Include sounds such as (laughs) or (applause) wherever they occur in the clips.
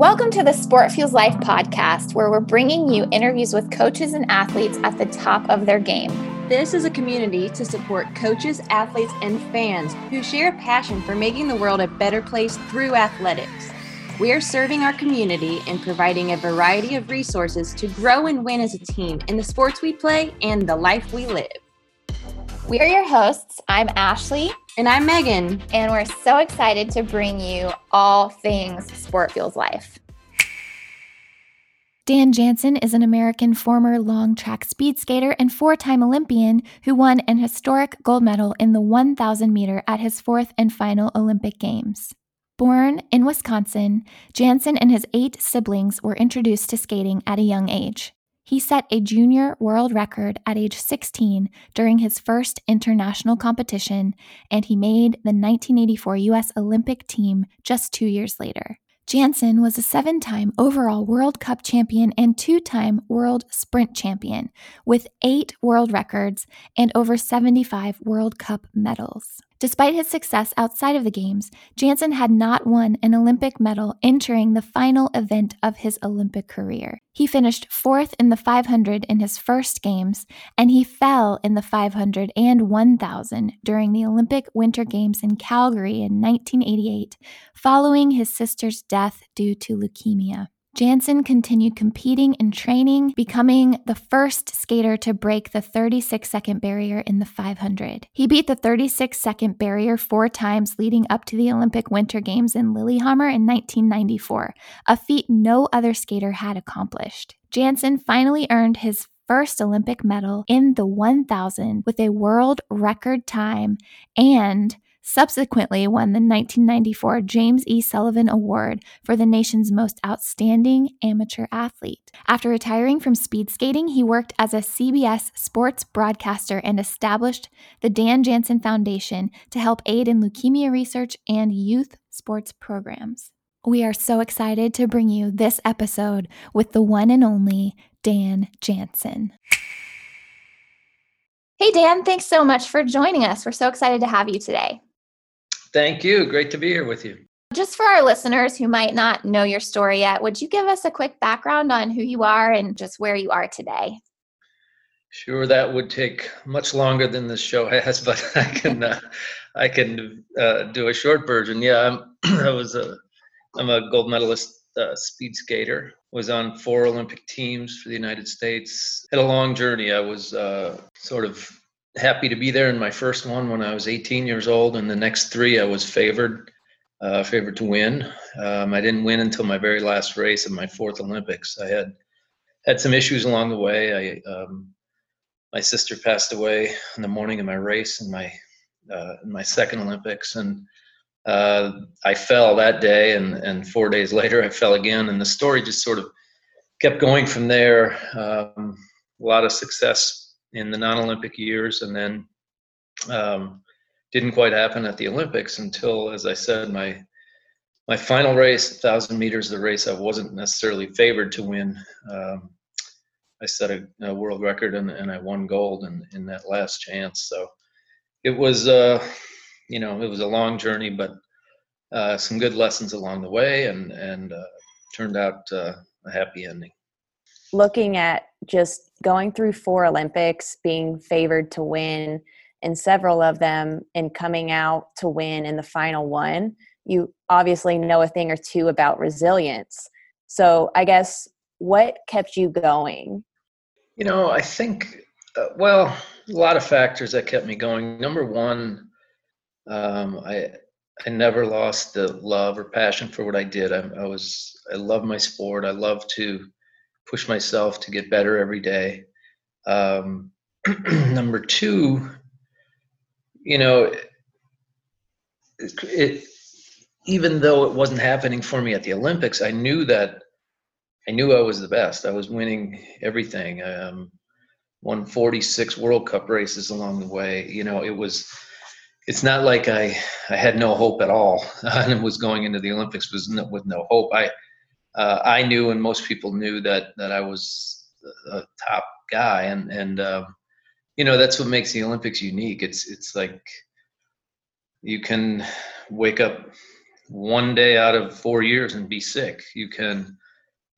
Welcome to the Sport Fuels Life podcast, where we're bringing you interviews with coaches and athletes at the top of their game. This is a community to support coaches, athletes, and fans who share a passion for making the world a better place through athletics. We are serving our community and providing a variety of resources to grow and win as a team in the sports we play and the life we live. We are your hosts. I'm Ashley. And I'm Megan. And we're so excited to bring you all things Sport Fuels Life. Dan Jansen is an American former long track speed skater and four time Olympian who won an historic gold medal in the 1,000 meter at his fourth and final Olympic Games. Born in Wisconsin, Jansen and his eight siblings were introduced to skating at a young age. He set a junior world record at age 16 during his first international competition, and he made the 1984 U.S. Olympic team just two years later. Jansen was a seven time overall World Cup champion and two time World Sprint champion, with eight world records and over 75 World Cup medals. Despite his success outside of the Games, Jansen had not won an Olympic medal entering the final event of his Olympic career. He finished fourth in the 500 in his first Games, and he fell in the 500 and 1000 during the Olympic Winter Games in Calgary in 1988, following his sister's death due to leukemia. Jansen continued competing and training, becoming the first skater to break the 36 second barrier in the 500. He beat the 36 second barrier four times leading up to the Olympic Winter Games in Lillehammer in 1994, a feat no other skater had accomplished. Jansen finally earned his first Olympic medal in the 1000 with a world record time and subsequently won the 1994 James E. Sullivan Award for the nation's most outstanding amateur athlete. After retiring from speed skating, he worked as a CBS sports broadcaster and established the Dan Jansen Foundation to help aid in leukemia research and youth sports programs. We are so excited to bring you this episode with the one and only Dan Jansen. Hey, Dan, thanks so much for joining us. We're so excited to have you today. Thank you. Great to be here with you. Just for our listeners who might not know your story yet, would you give us a quick background on who you are and just where you are today? Sure, that would take much longer than this show has, (laughs) but I can uh, I can uh, do a short version. Yeah, I'm, (clears throat) I was a I'm a gold medalist uh, speed skater. Was on four Olympic teams for the United States. Had a long journey. I was uh, sort of happy to be there in my first one when I was 18 years old, and the next three I was favored, uh, favored to win. Um, I didn't win until my very last race of my fourth Olympics. I had had some issues along the way. I um, my sister passed away in the morning of my race in my uh, in my second Olympics, and uh, I fell that day, and and four days later I fell again, and the story just sort of kept going from there. Um, a lot of success in the non-Olympic years, and then um, didn't quite happen at the Olympics until, as I said, my my final race, thousand meters, the race I wasn't necessarily favored to win. Um, I set a, a, world record and, and I won gold in, in that last chance. So it was, uh, you know, it was a long journey, but uh, some good lessons along the way, and and uh, turned out uh, a happy ending looking at just going through four Olympics, being favored to win in several of them, and coming out to win in the final one, you obviously know a thing or two about resilience. So, I guess what kept you going? You know, I think, uh, well, a lot of factors that kept me going. Number one, um, I I never lost the love or passion for what I did. I, I was I love my sport. I love to push myself to get better every day. Um, (clears throat) number two, you know, it, it, even though it wasn't happening for me at the Olympics, I knew that I knew I was the best. I was winning everything. Um, won 46 World Cup races along the way. You know, it was. It's not like I I had no hope at all (laughs) and was going into the Olympics was no, with no hope. I uh, I knew and most people knew that that I was a top guy, and and um, you know that's what makes the Olympics unique. It's it's like you can wake up one day out of four years and be sick. You can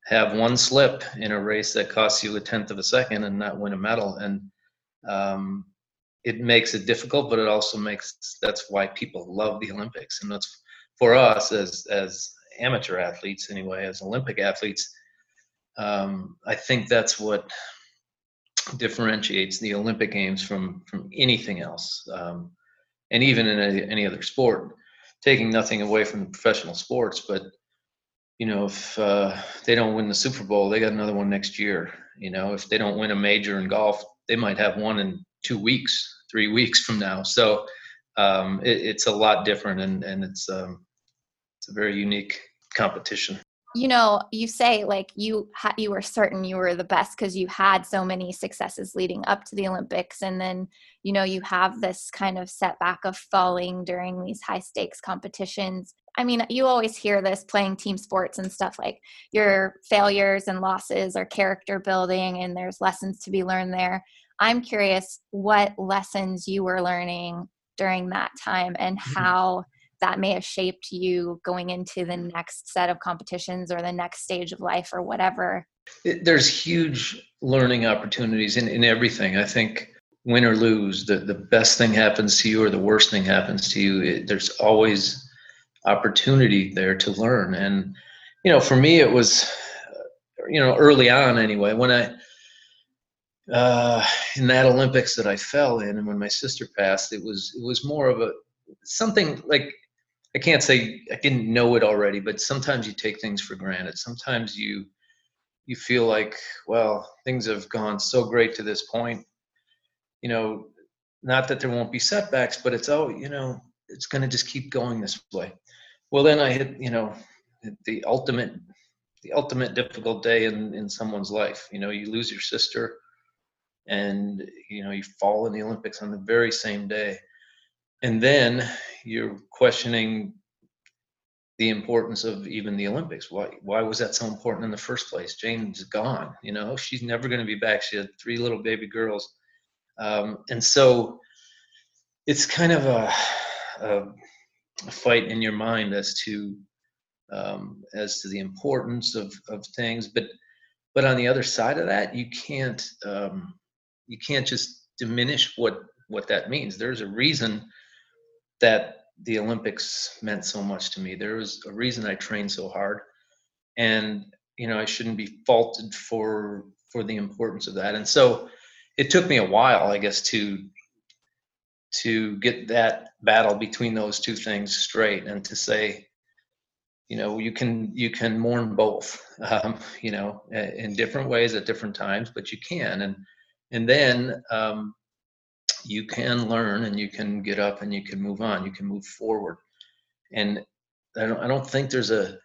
have one slip in a race that costs you a tenth of a second and not win a medal. And um, it makes it difficult, but it also makes that's why people love the Olympics. And that's for us as as amateur athletes anyway, as Olympic athletes. Um, I think that's what differentiates the Olympic Games from from anything else, um, and even in any, other sport. Taking nothing away from professional sports, but you know, if uh, they don't win the Super Bowl, they got another one next year. You know, if they don't win a major in golf, they might have one in two weeks, three weeks from now. So um, it, it's a lot different, and and it's um, it's a very unique competition. You know you say like you ha- you were certain you were the best because you had so many successes leading up to the olympics and then you know you have this kind of setback of falling during these high stakes competitions. I mean you always hear this playing team sports and stuff like your failures and losses are character building and there's lessons to be learned there. I'm curious what lessons you were learning during that time and mm-hmm. how that may have shaped you going into the next set of competitions or the next stage of life or whatever? There's huge learning opportunities in, in everything. I think win or lose the, the best thing happens to you or the worst thing happens to you it, there's always opportunity there to learn. And you know for me it was you know early on anyway when i uh, in that olympics that i fell in and when my sister passed it was it was more of a something like I can't say I didn't know it already, but sometimes you take things for granted. Sometimes you you feel like, well, things have gone so great to this point. You know, not that there won't be setbacks, but it's oh, you know, it's going to just keep going this way. Well, then I hit, you know, the ultimate the ultimate difficult day in in someone's life. You know, you lose your sister and you know, you fall in the Olympics on the very same day and then you're questioning the importance of even the Olympics. Why why was that so important in the first place? Jane's gone. You know, she's never going to be back. She had three little baby girls, um, and so it's kind of a, a, fight in your mind as to um, as to the importance of of things. But but on the other side of that, you can't um, you can't just diminish what what that means. There's a reason that the Olympics meant so much to me. There was a reason I trained so hard, and you know I shouldn't be faulted for for the importance of that. And so it took me a while, I guess, to to get that battle between those two things straight and to say you know you can you can mourn both (laughs) um, you know in different ways at different times but you can and and then um, you can learn and you can get up and you can move on you can move forward. And i don't, I don't think there's a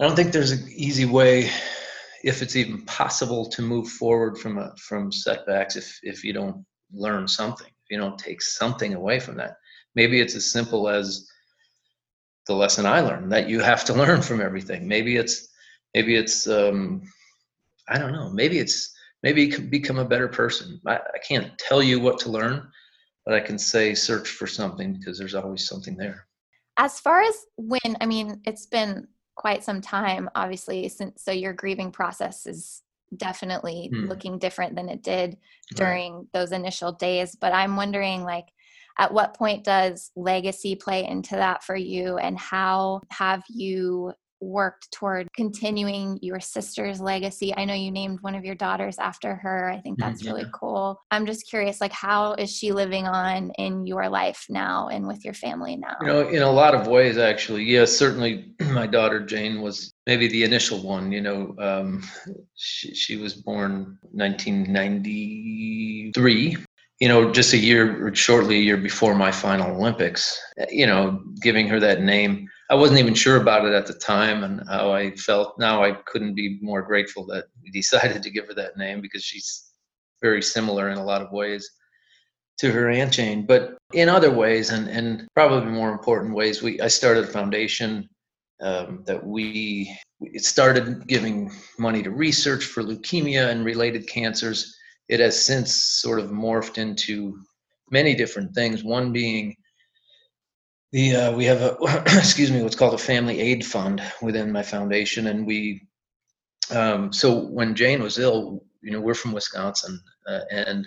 i don't think there's an easy way if it's even possible to move forward from a, from setbacks if if you don't learn something if you don't take something away from that. Maybe it's as simple as the lesson i learned that you have to (laughs) learn from everything. Maybe it's maybe it's um i don't know maybe it's maybe become a better person. I, I can't tell you what to learn, but I can say search for something because there's always something there. As far as when, I mean, it's been quite some time, obviously, since so your grieving process is definitely hmm. looking different than it did during right. those initial days. But I'm wondering, like, at what point does legacy play into that for you and how have you worked toward continuing your sister's legacy. I know you named one of your daughters after her. I think that's mm, yeah. really cool. I'm just curious, like, how is she living on in your life now and with your family now? You know, in a lot of ways, actually. Yes, certainly (clears throat) my daughter Jane was maybe the initial one. You know, um, she, she was born 1993 you know, just a year, shortly a year before my final Olympics, you know, giving her that name I wasn't even sure about it at the time and how I felt. Now I couldn't be more grateful that we (laughs) decided to give her that name because she's very similar in a lot of ways to her aunt Jane. But in other ways, and, and probably more important ways, we I started a foundation um, that we it started giving money to research for leukemia and related cancers. It has since sort of morphed into many different things. One being the uh, we have a (coughs) excuse me what's called a family aid fund within my foundation, and we um, so when Jane was ill, you know, we're from Wisconsin, uh, and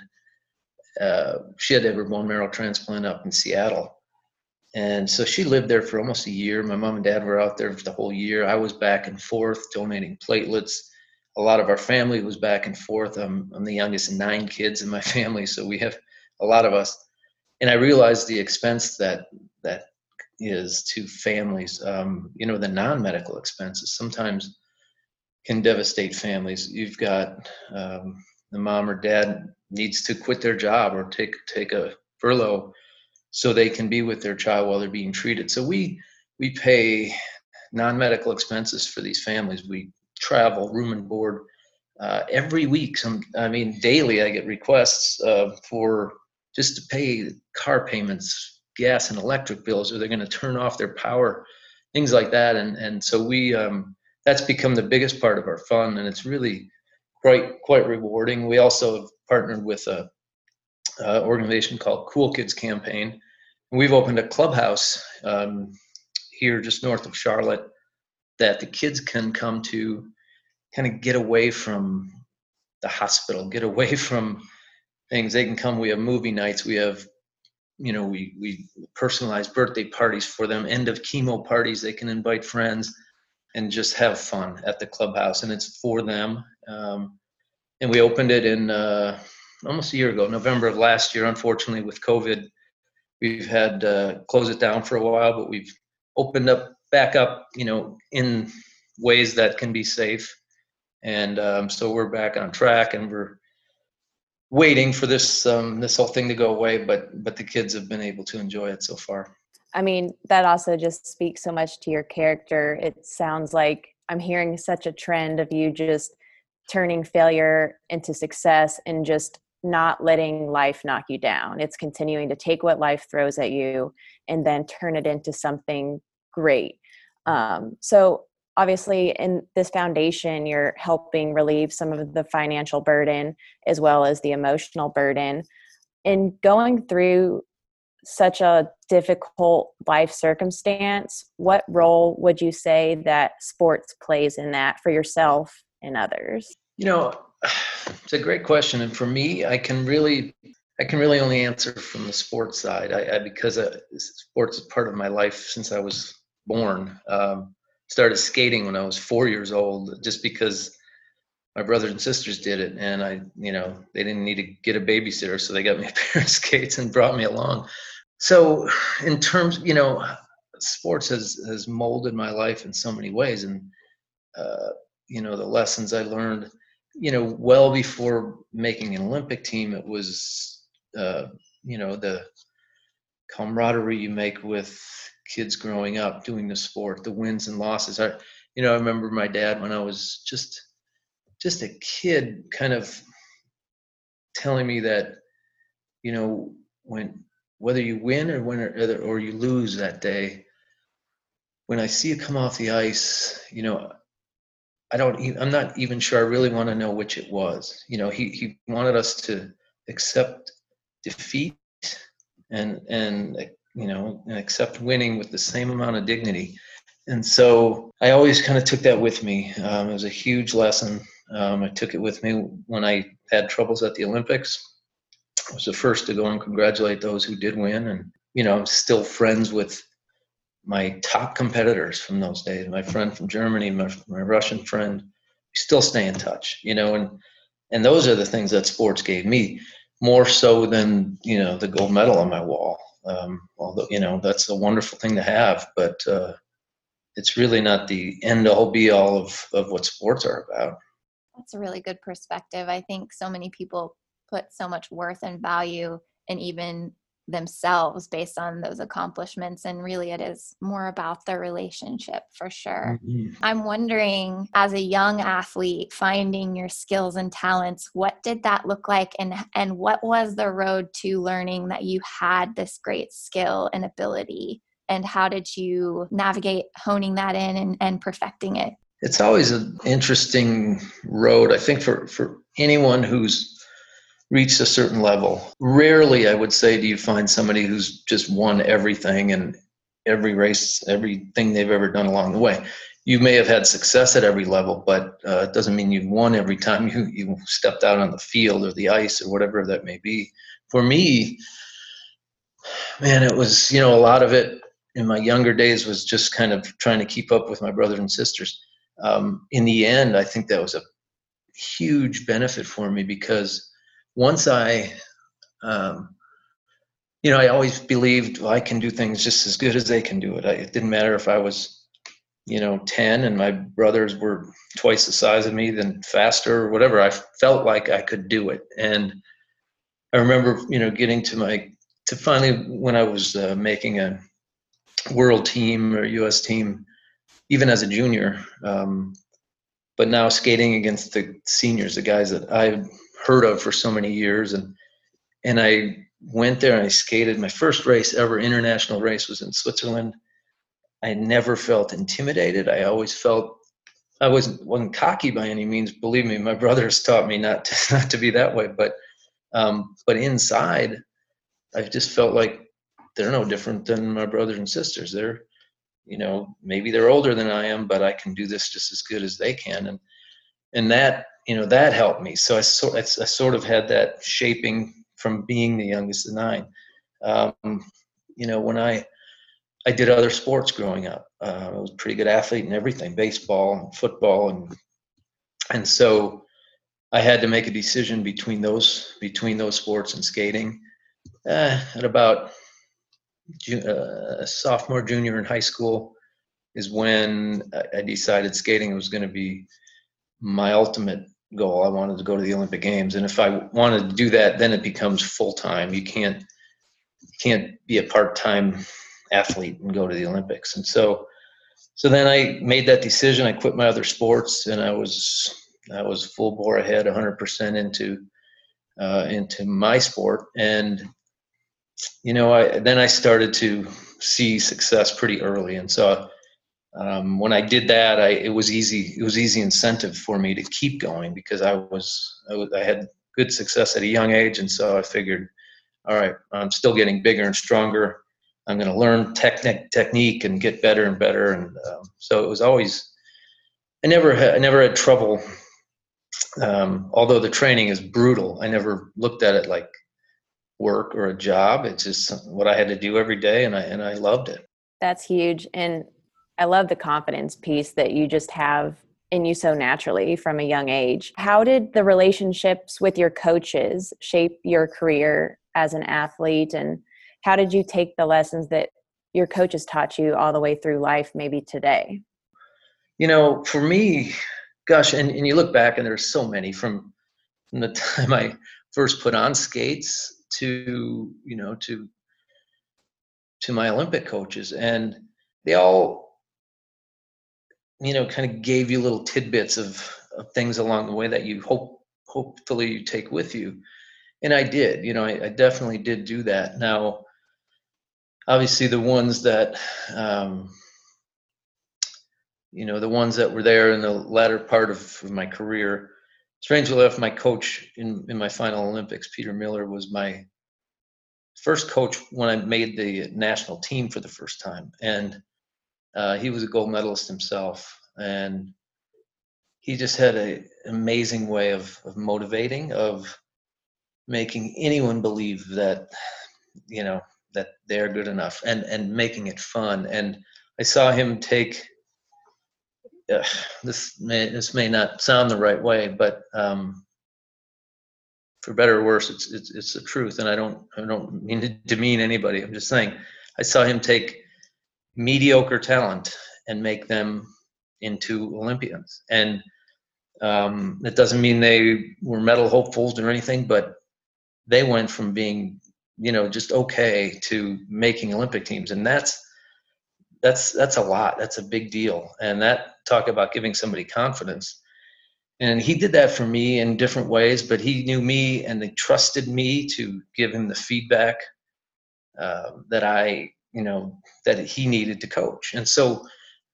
uh, she had to have her bone marrow transplant up in Seattle. And so she lived there for almost a year. My mom and dad were out there for the whole year. I was back and forth donating platelets. A lot of our family was back and forth. I'm, I'm the youngest of nine kids in my (laughs) family, so we have a lot of us. And I realized the expense that that is to families. Um, you know, the non-medical expenses sometimes can devastate families. You've got um, the mom or dad needs to quit their job or take take a furlough so they can be with their child while they're being treated. So we we pay non-medical expenses for these families. We travel, room and board uh, every week. Some, I mean, daily I get requests uh, for just to pay car payments, gas and electric bills, or they're going to turn off their power, things like that. And and so we um, that's become the biggest part of our fund, and it's really quite quite rewarding. We also have partnered with a, a organization called Cool Kids Campaign. We've opened a clubhouse um, here just north of Charlotte that the kids can come to kind of get away from the hospital, get away (laughs) from things. They can come. We have movie nights. We have, you know, we we personalize birthday parties for them. End of chemo parties. They can invite friends and just have fun at the clubhouse, and it's for them. Um, and we opened it in uh, almost a year ago, November of last year. Unfortunately, with COVID, we've had uh, close it down for a while, but we've opened up back up, you know, in ways that can be safe. And um, so we're back on track, and we're waiting for this um, this whole thing to go away. But but the kids have been able to enjoy it so far. I mean, that also just speaks so much to your character. It sounds like I'm hearing such a trend of you just turning failure into success and just not letting life knock you down. It's continuing to take what life throws at you and then turn it into something great. Um, so, obviously, in this foundation, you're helping relieve some of the financial burden as well as the emotional burden. In going through such a difficult life circumstance, what role would you say that sports plays in that for yourself and others? You know, it's a great question, and for me, I can really, I can really only answer from the sports side. I, I because uh, sports is part of my life since I was born. Um, started skating when I was four years old, just because my brothers and sisters did it, and I, you know, they didn't need to get a babysitter, so they got me a (laughs) pair of skates and brought me along. So, in terms, you know, sports has has molded my life in so many ways, and uh, you know, the lessons I learned you know, well before making an Olympic team, it was, uh, you know, the camaraderie you make with kids growing up doing the sport, the wins and losses. I, you know, I remember my dad when I was just, just a kid, kind of telling me that, you know, when whether you win or win or, or you lose that day, when I see you come off the ice, you know, I don't. I'm not even sure. I really want to know which it was. You know, he he wanted us to accept defeat and and you know and accept winning with the same amount of dignity. And so I always kind of took that with me. Um, it was a huge lesson. Um, I took it with me when I had troubles at the Olympics. I was the first to go and congratulate those who did win, and you know, I'm still friends with my top competitors from those days, my friend from Germany, my, my Russian friend, we still stay in touch, you know, and, and those are the things that sports gave me more so than, you know, the gold medal on my wall. Um, although, you know, that's a wonderful thing to have, but, uh, it's really not the end all be all of, of what sports are about. That's a really good perspective. I think so many people put so much worth and value in even themselves based on those accomplishments and really it is more about the relationship for sure. Mm-hmm. i'm wondering as a young athlete finding your skills and talents what did that look like and and what was the road to learning that you had this great skill and ability? And how did you navigate honing that in and, and perfecting it? It's always an interesting road i think for for anyone who's reached a certain level. Rarely, I would say, do you find somebody who's just won everything and every race, everything they've ever done along the way. You may have had success at every level, but uh, it doesn't mean you've won every time you, you stepped out on the field or the ice or whatever that may be. For me, man, it was, you know, a lot of it in my younger days was just kind of trying to keep up with my brothers and sisters. Um, in the end, I think that was a huge benefit for me because once I, um, you know, I always believed well, I can do things just as good as they can do it. I, it didn't matter if I was, you know, 10 and my brothers were twice the size of me, then faster or whatever. I felt like I could do it. And I remember, you know, getting to my, to finally when I was uh, making a world team or US team, even as a junior, um, but now skating against the seniors, the guys that I've heard of for so many years. And, and I went there and I skated. My first race ever, international race, was in Switzerland. I never felt intimidated. I always felt I wasn't wasn't cocky by any means. Believe me, my brothers taught me not to (laughs) not to be that way. But um, but inside, I just felt like they're no different than my brothers and sisters. They're you know maybe they're older than I am, but I can do this just as good as they can. And and that you know that helped me. So I sort I, sort of had that shaping from being the youngest of nine. Um, you know, when I I did other sports growing up, uh, I was a pretty good athlete in everything, baseball, and football, and and so I had to make a decision between those between those sports and skating. Uh, at about uh, sophomore, junior in high school is when I decided skating was going to be my ultimate goal. I wanted to go to the Olympic Games, and if I wanted to do that, then it becomes full time. You can't you can't be a part time athlete and go to the Olympics. And so, so then I made that decision. I quit my other sports, and I was I was full bore ahead, 100% into uh, into my sport. And you know, I then I started to see success pretty early, and so um, when I did that, I, it was easy. It was easy incentive for me to keep going because I was, I was I had good success at a young age, and so I figured, all right, I'm still getting bigger and stronger. I'm going to learn technique technique and get better and better. And um, so it was always. I never had, I never had trouble. Um, although the training is brutal, I never looked at it like work or a job. It's just what I had to do every day, and I and I loved it. That's huge, and I love the confidence piece that you just have in you so naturally from a young age. How did the relationships with your coaches shape your career as an athlete? And how did you take the lessons that your coaches taught you all the way through life, maybe today? You know, for me, gosh, and, and you look back and there's so many from, from the (laughs) time I first put on skates to, you know, to to my Olympic coaches. And they all you know kind of gave you little tidbits of, of things along the way that you hope hopefully you take with you. And i did you know I, I definitely did do that. Now obviously the ones that um, you know the ones that were there in the latter part of, of my career strangely enough my coach in, in my final olympics Peter Mueller was my first coach when i made the national team for the first time. And uh, he was a gold medalist himself, and he just had an amazing way of, of motivating, of making anyone believe that you know that they're good enough, and and making it fun. And I saw him take. Uh, this may this may not sound the right way, but um, for better or worse, it's it's it's the truth, and I don't I don't mean to demean anybody. I'm just saying I saw him take mediocre talent and make them into Olympians. And um, it doesn't mean they were medal hopefuls or anything, but they went from being, you know, just okay to making Olympic teams, and that's that's that's a lot. That's a big deal, and that talk about giving somebody confidence. And he did that for me in different ways, but he knew me and they trusted me to give him the feedback uh, that I you know that he needed to coach. And so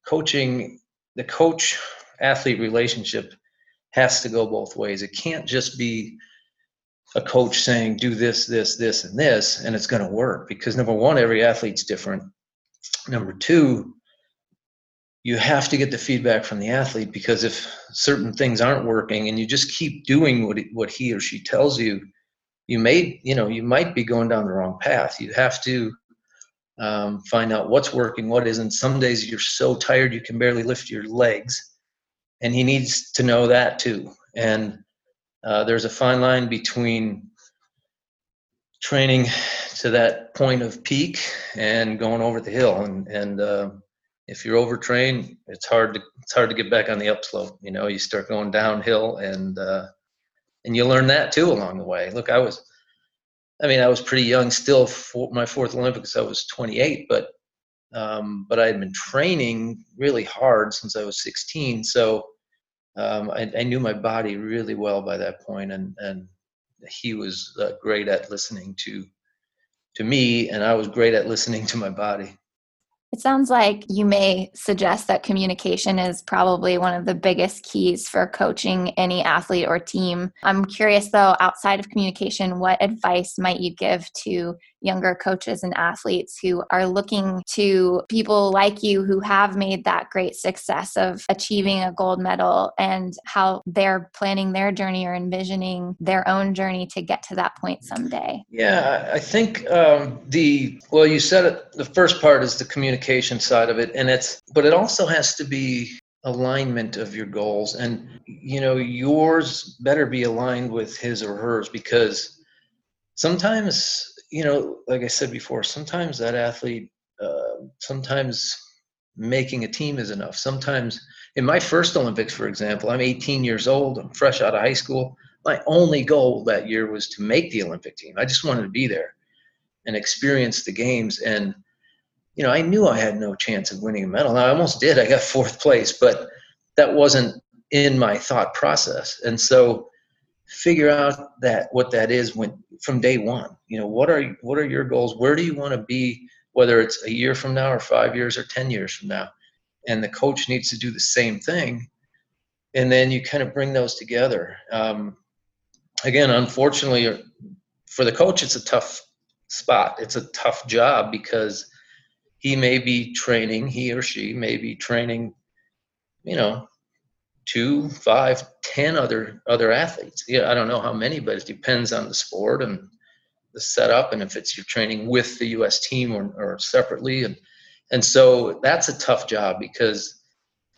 coaching the coach athlete relationship has to go both ways. It can't just be a coach saying do this this this and this and it's going to work because number one every athlete's different. Number two, you have to get the feedback from the athlete because if certain things aren't working and you just keep doing what what he or she tells you, you may you know you might be going down the wrong path. You have to um, find out what's working, what isn't. Some days you're so tired you can barely lift your legs, and he needs to know that too. And uh, there's a fine line between training to that point of peak and going over the hill and and uh, if you're overtrained it's hard to it's hard to get back on the upslope you know you start going downhill and uh, and you learn that too along the way look i was i mean i was pretty young still for my fourth olympics i was 28 but um, but i had been training really hard since i was 16 so um, I, I, knew my body really well by that point and and he was uh, great at listening to to me and i was great at listening to my body it sounds like you may suggest that communication is probably one of the biggest keys for coaching any athlete or team. I'm curious though, outside of communication, what advice might you give to younger coaches and athletes who are looking to people like you who have made that great success of achieving a gold medal and how they're planning their journey or envisioning their own journey to get to that point someday? Yeah, I think um, the, well, you said it, the first part is the communication side of it. And it's, but it also has to be alignment of your goals and you know yours better be aligned with his or hers because sometimes you know, like I said before, sometimes that athlete, uh, sometimes making a team is enough. Sometimes in my first Olympics, for example, I'm 18 years old, I'm fresh out of high school. My only goal that year was to make the Olympic team. I just wanted to be there and experience the games. And, you know, I knew I had no chance of winning a medal. Now, I almost did. I got fourth place, but that wasn't in my thought process. And so, figure out that what that is when from day one. You know what are what are your goals? Where do you want to be whether it's a year from now or five years or ten years from now? And the coach needs to do the same thing and then you kind of bring those together. Um, again unfortunately for the coach it's a tough spot. It's a tough job because he may be training he or she may be training you know two, five, ten other other athletes. Yeah, I don't know how many, but it depends on the sport and the setup, and if it's you're training with the U.S. team or, or separately, and and so that's a tough job because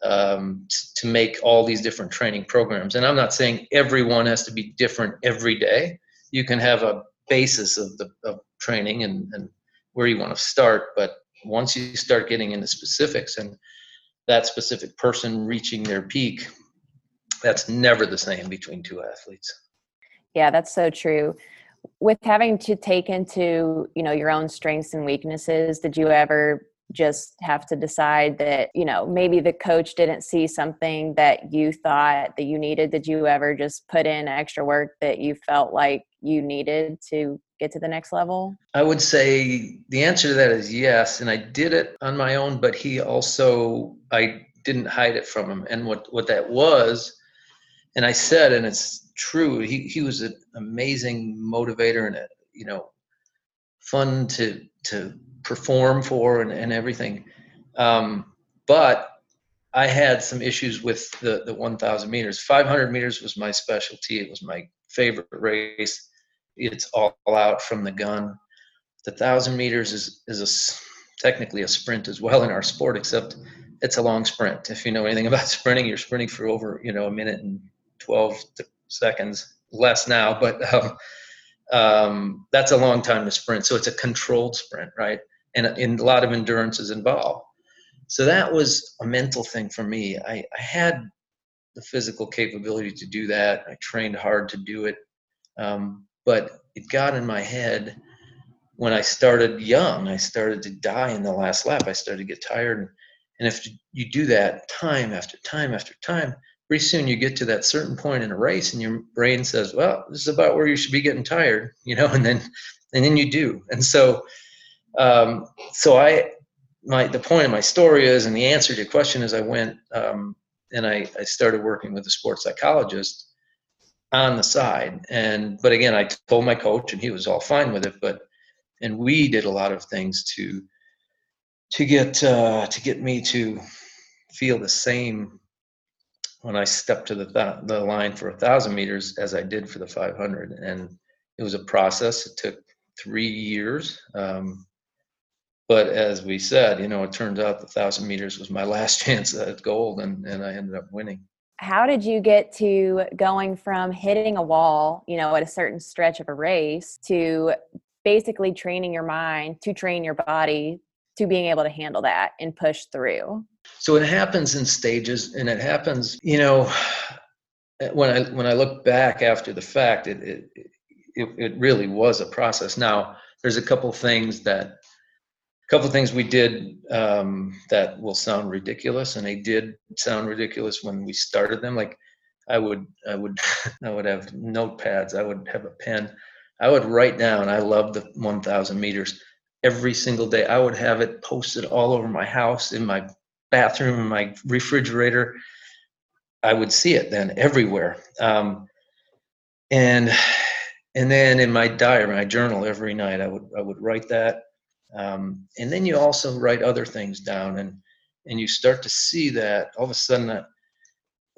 um, to make all these different training programs. And I'm not saying everyone has to be different every day. You can have a basis of the of training and, and where you want to start, but once you start getting into specifics and that specific person reaching their peak that's never the same between two athletes. Yeah that's so true. With having to take into you know your own strengths and weaknesses did you ever just have to decide that you know maybe the coach didn't see something that you thought that you needed? Did you ever just put in extra work that you felt like you needed to get to the next level i would say the answer to that is yes and i did it on my own but he also i didn't hide it from him and what what that was and i said and it's true he, he was an amazing motivator and a, you know fun to to perform for and, and everything. Um, but I had some issues with the, the 1,000 meters. 500 meters was my specialty. It was my favorite race. It's all out from the gun. The 1,000 meters is, is a, technically a sprint as well in our sport, except it's a long sprint. If you know anything (laughs) about sprinting, you're sprinting for over, you know, a minute and 12 seconds less now, but um, um, that's a long time to sprint. So it's a controlled sprint, right? and, and a lot of endurance is involved. So that was a mental thing for me. I, I had the physical capability to do that. I trained hard to do it. Um, but it got in my head when I started young. I started to die in the last lap. I started to get tired. And if you do that time after time after time, pretty soon you get to that certain point in a race and your brain says, well, this is about where you should be getting tired, you know, (laughs) and then, and then you do. And so um, so I, my the point of my story is, and the answer to your question is, I went um, and I, I started working with a sports psychologist on the side. And but again, I told my coach, and he was all fine with it. But and we did a lot of things to to get uh, to get me to feel the same when I stepped to the th- the line for a thousand meters as I did for the 500, and it was a process. It took three years. Um, but as we said, you know, it turned out the thousand meters was my (laughs) last chance at gold, and, and I ended up winning. How did you get to going from hitting a wall, you know, at a certain stretch of a race to basically training your mind to train your body to being able to handle that and push through? So it happens in stages, and it happens, you know, eh, when I when I look back after the fact, it it it, it really was a process. Now, there's a couple things that a couple things we did um, that will sound ridiculous, and they did sound ridiculous when we started them. Like I would, I would, (laughs) I would have notepads. I would have a pen. I would write down. I love the 1,000 meters every single day. I would have it posted all over my house, in my bathroom, in my refrigerator. I would see it then everywhere. Um, and and then in my diary, my journal every night, I would I would write that um, and then you also write other things down and and you start to see that all of a sudden uh,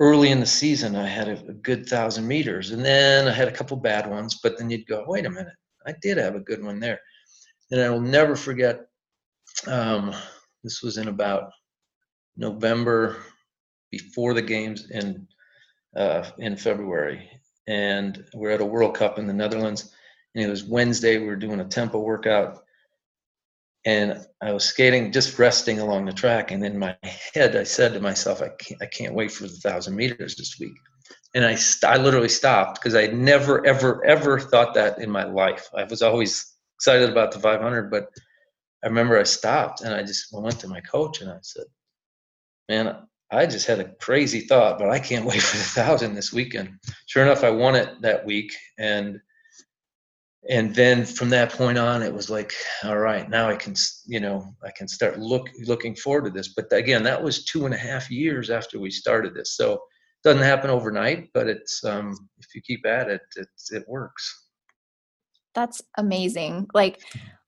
early in the season i had a, a, good thousand meters and then i had a couple bad ones but then you'd go wait a minute i did have a good one there. And i will never forget um, this was in about november before the games in uh, in february. And we're at a world cup in the netherlands and it was wednesday we were doing a tempo workout and I was skating, just resting along the track. And in my head, I said to myself, I can't, I can't wait for the thousand meters this week. And I, st- I literally stopped because I never, ever, ever thought that in my life. I was always excited about the 500, but I remember I stopped and I just went to my coach and I said, man, I just had a crazy thought, but I can't (laughs) wait for the thousand this weekend. Sure enough, I won it that week. And and then from that point on it was like all right now i can you know i can start look looking forward to this. But again that was two and a half years after we started this. So it doesn't happen overnight but it's um if you keep at it it, it works. That's amazing. Like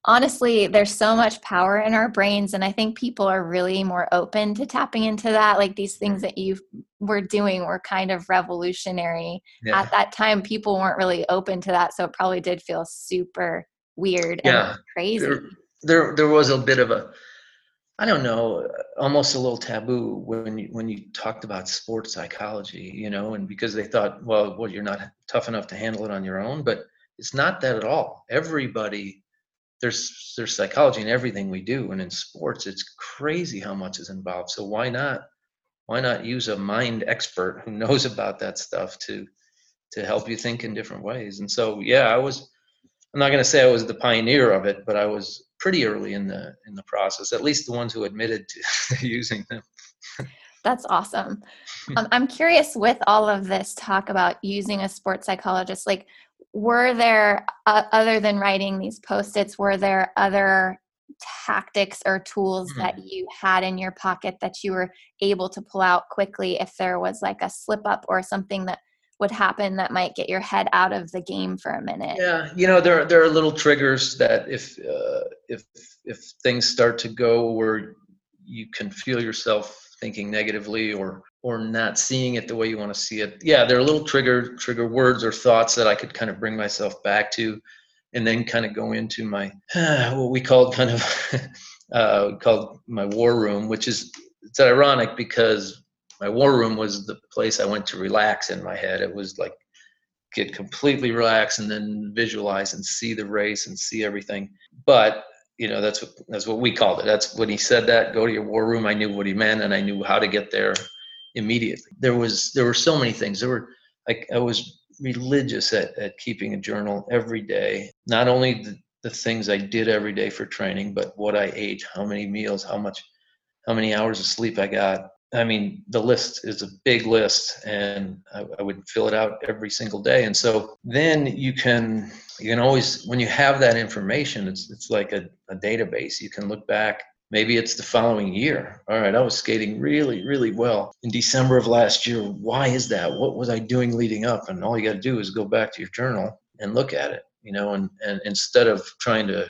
honestly there's so much power in our brains and i think people are really more open to tapping into that like these things mm-hmm. that you were doing were kind of revolutionary yeah. at that time people weren't really open to that so it probably did feel super weird yeah. and crazy there, there there was a bit of a I don't know, almost a little taboo when you, when you talked about sports psychology, you know, and because they thought, well, well, you're not tough enough to handle it on your own, but it's not that at all. Everybody there's there's psychology in everything we do and in sports it's crazy how much is involved. So why not why not use a mind expert who (laughs) knows about that stuff to to help you think in different ways? And so yeah i was i'm not going to say i was the pioneer of it but i was pretty early in the in the process at least the ones who admitted to (laughs) using them. That's awesome. (laughs) Um, i'm curious with all of this talk about using a sports psychologist like were there uh, other than writing these post-its were there other tactics or tools mm-hmm. that you had in your pocket that you were able to pull out quickly if there was like a slip up or something that would happen that might get your head out of the game for a minute yeah you know there there are little triggers that if uh, if if things start to go where you can feel yourself thinking negatively or or not seeing it the way you want to see it. Yeah there are little trigger trigger words or thoughts that i could kind of bring myself back to and then kind of go into my (sighs) what we called kind of (laughs) uh, called my war room which is it's ironic because my war room was the place i went to relax in my head. It was like get completely relaxed and then visualize and see the race and see everything. But you know that's what that's what we called it. That's when he said that go to your war room. I knew what he meant and i knew how to get there immediately there was there were so many things there were like i was religious at, at keeping a journal every day not only the, the things i did every day for training but what i ate how many meals how much how many hours of sleep i got I mean, the list is a big list, and I, I, would fill it out every single day. And so then you can you can always when you have that information, it's it's like a, a database. You can look back. Maybe it's the following year. All right, I was skating really, really well in December of last year. Why is that? What was I doing leading up? And all you got to do is go back to your journal and look at it. You know, and and instead of trying to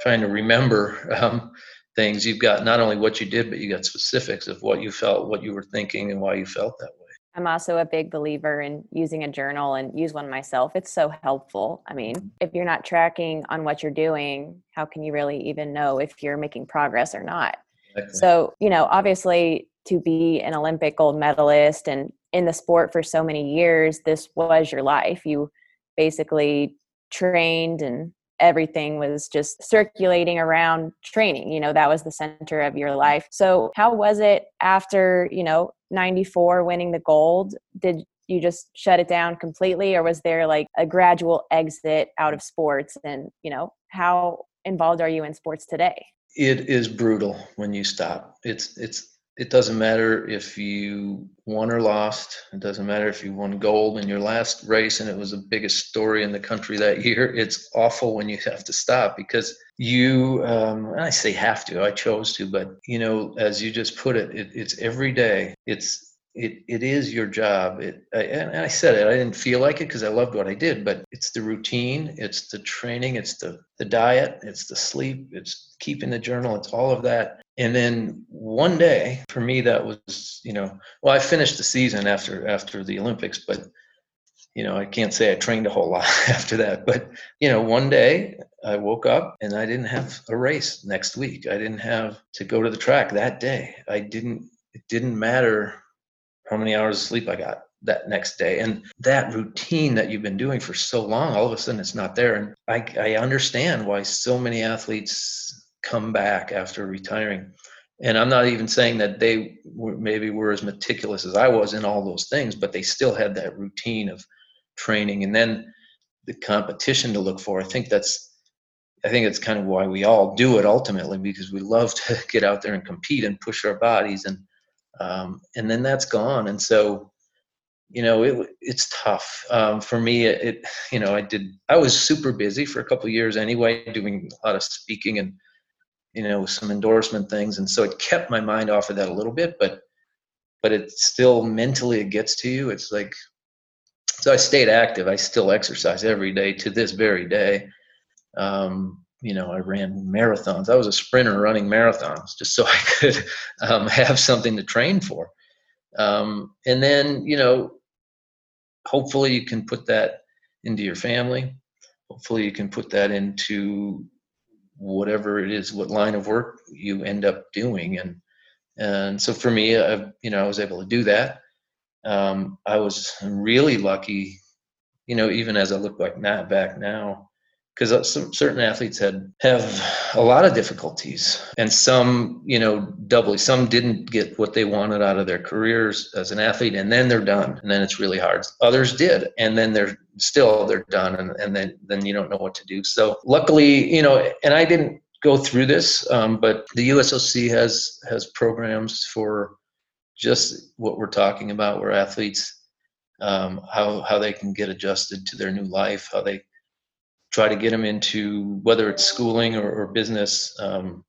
trying to remember. Um, things, you've got not only what you did, but you got specifics of what you felt, what you were thinking, and why you felt that. I'm also a big believer in using a journal and use one myself. It's so helpful. I mean, mm-hmm. if you're not tracking on what you're doing, how can you really even know if you're making progress or not? Exactly. So, you know, obviously to be an Olympic gold medalist and in the sport for so many years, this was your life. You basically trained and everything was just circulating around training you know that was the center of your life. So how was it after you know 94 winning the gold? Did you just shut it down completely or was there like a gradual exit out of sports? And you know how involved are you in sports today? It is brutal when you stop. It's it's it doesn't matter if you won or lost. It doesn't matter if you won gold in your last race and it was the biggest story in the country that (laughs) year. It's awful when you have to stop because you, um, I say have to, I chose to, but you know, as you just put it, it it's every day. It's it, it is your job. It, I, and I said it, I didn't feel like it because I loved what I did, but it's the routine, it's the training, it's the, the diet, it's the sleep, it's keeping the journal, it's all of that. And then one day for me, that was, you know, well, I finished the season after, after the Olympics, but you know, I can't say I trained a whole (laughs) lot after that, but you know, one day I woke up and I didn't have a race next week. I didn't have to go to the track that day. I didn't, it didn't matter how many hours of sleep I got that next day. And that routine that you've been doing for so long, all of a sudden it's not there. And I, I understand why so many athletes come back after retiring. And I'm not even saying that they were, maybe were as meticulous as I was in all those things, but they still had that routine of training and then the competition to look for. I think that's I think it's kind of why we all do it ultimately because we love to (laughs) get out there and compete and push our bodies and um, and then that's gone. And so, you know, it, it's tough um, for me. It, you know, I did. I was super busy for a couple years anyway, doing a lot of speaking and you know some endorsement things, and so it kept my mind off of that a little bit. But but it still mentally it gets to you. It's like so I stayed active. I still exercise every day to this very day. Um, you know, I ran marathons. I was a sprinter running marathons just so (laughs) I could um, have something to train for. Um, and then, you know, hopefully you can put that into your family. Hopefully you can put that into whatever it is, what line of work you end up doing. And and so for me, I, you know, I was able to do that. Um, I was really lucky, you know, even as I look back now, back now, because uh, some certain athletes had have a lot of difficulties and some you know doubly some didn't get what they wanted out of their careers as an athlete and then they're done and then it's really hard. Others did and then they're still they're done and, and then then you don't know what to do. So luckily you know and i didn't go through this um, but the usoc has has programs for just what we're talking about where athletes um, how how they can get adjusted to their new life how they try to get them into whether it's schooling or, or business um,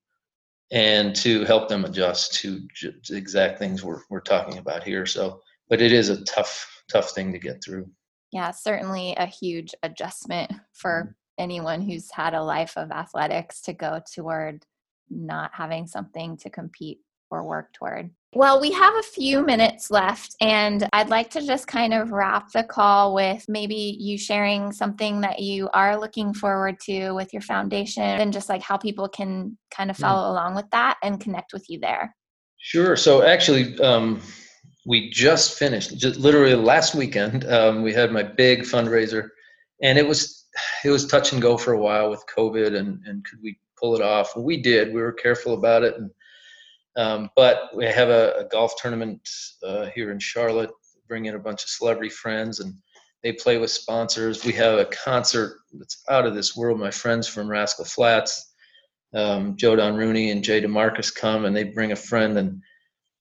and to help them adjust to the exact things we're, we're talking about here. So but it is a tough tough thing to get through. Yeah certainly a huge adjustment for mm-hmm. anyone who's had a life of athletics to go toward not having something to compete or work toward well, we have a few minutes left, and I'd like to just kind of wrap the call with maybe you sharing something that you are looking forward to with your foundation and just like how people can kind of mm. follow along with that and connect with you there. Sure. So, actually, um, we just finished, just literally last weekend, um, we had my big fundraiser, and it was it was touch and go for a while with COVID, and, and could we pull it off? We did. We were careful about it. And, um, but we have a, a golf tournament uh, here in Charlotte, bring in a bunch of celebrity friends, and they play with sponsors. We have a concert that's out of this world. My friends from Rascal Flatts, um, Joe Don Rooney and Jay DeMarcus come, and they bring a friend, and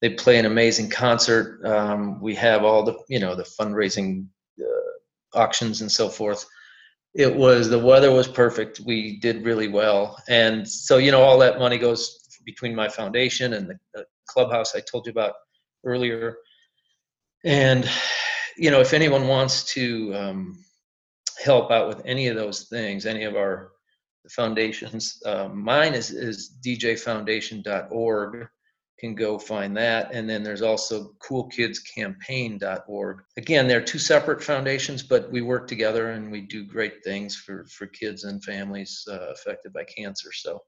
they play an amazing concert. Um, we have all the you know the fundraising uh, auctions and so forth. It was the weather was perfect. We did really well, and so you know all that money goes between my foundation and the, the clubhouse I told you about earlier. And you know, if anyone wants to um, help out with any of those things, any of our foundations. Uh, mine is, is djfoundation.org. Can go find that. And then there's also coolkidscampaign.org. Again, they're two separate foundations, but we work together and we do great things for, for kids and families uh, affected by cancer. So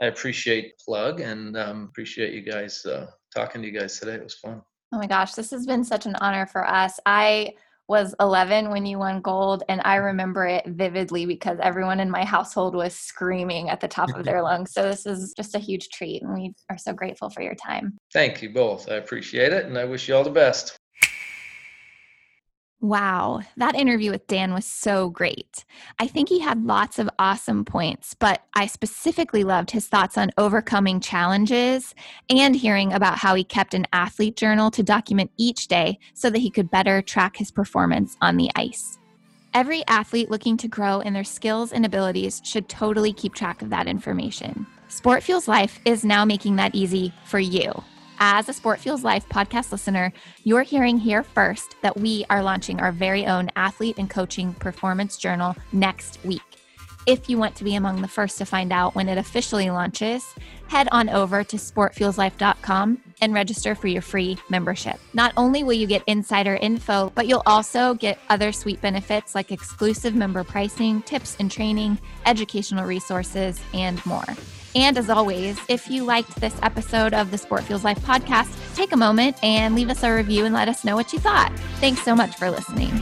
I appreciate plug and um, appreciate you guys uh, talking to you guys today. It was fun. Oh my gosh, this has been such an honor for us. I was 11 when you won gold and i remember it vividly because everyone in my household was screaming at the top of their (laughs) lungs so this is just a huge treat and we are so grateful for your time thank you both i appreciate it and i wish you all the best Wow, that interview with Dan was so great. I think he had lots of awesome points, but I specifically loved his thoughts on overcoming challenges and hearing about how he kept an athlete journal to document each day so that he could better track his performance on the ice. Every athlete looking to grow in their skills and abilities should totally keep track of that information. Sport Fuels Life is now making that easy for you. As a Sport Fuels Life podcast listener, you're hearing here first that we are launching our very own athlete and coaching performance journal next week. If you want to be among the first to find out when it officially launches, head on over to sportfuelslife.com and register for your free membership. Not only will you get insider info, but you'll also get other sweet benefits like exclusive member pricing, tips and training, educational resources, and more. And as always, if you liked this episode of the Sport Fuels Life podcast, take a moment and leave us a review and let us know what you thought. Thanks so much for listening.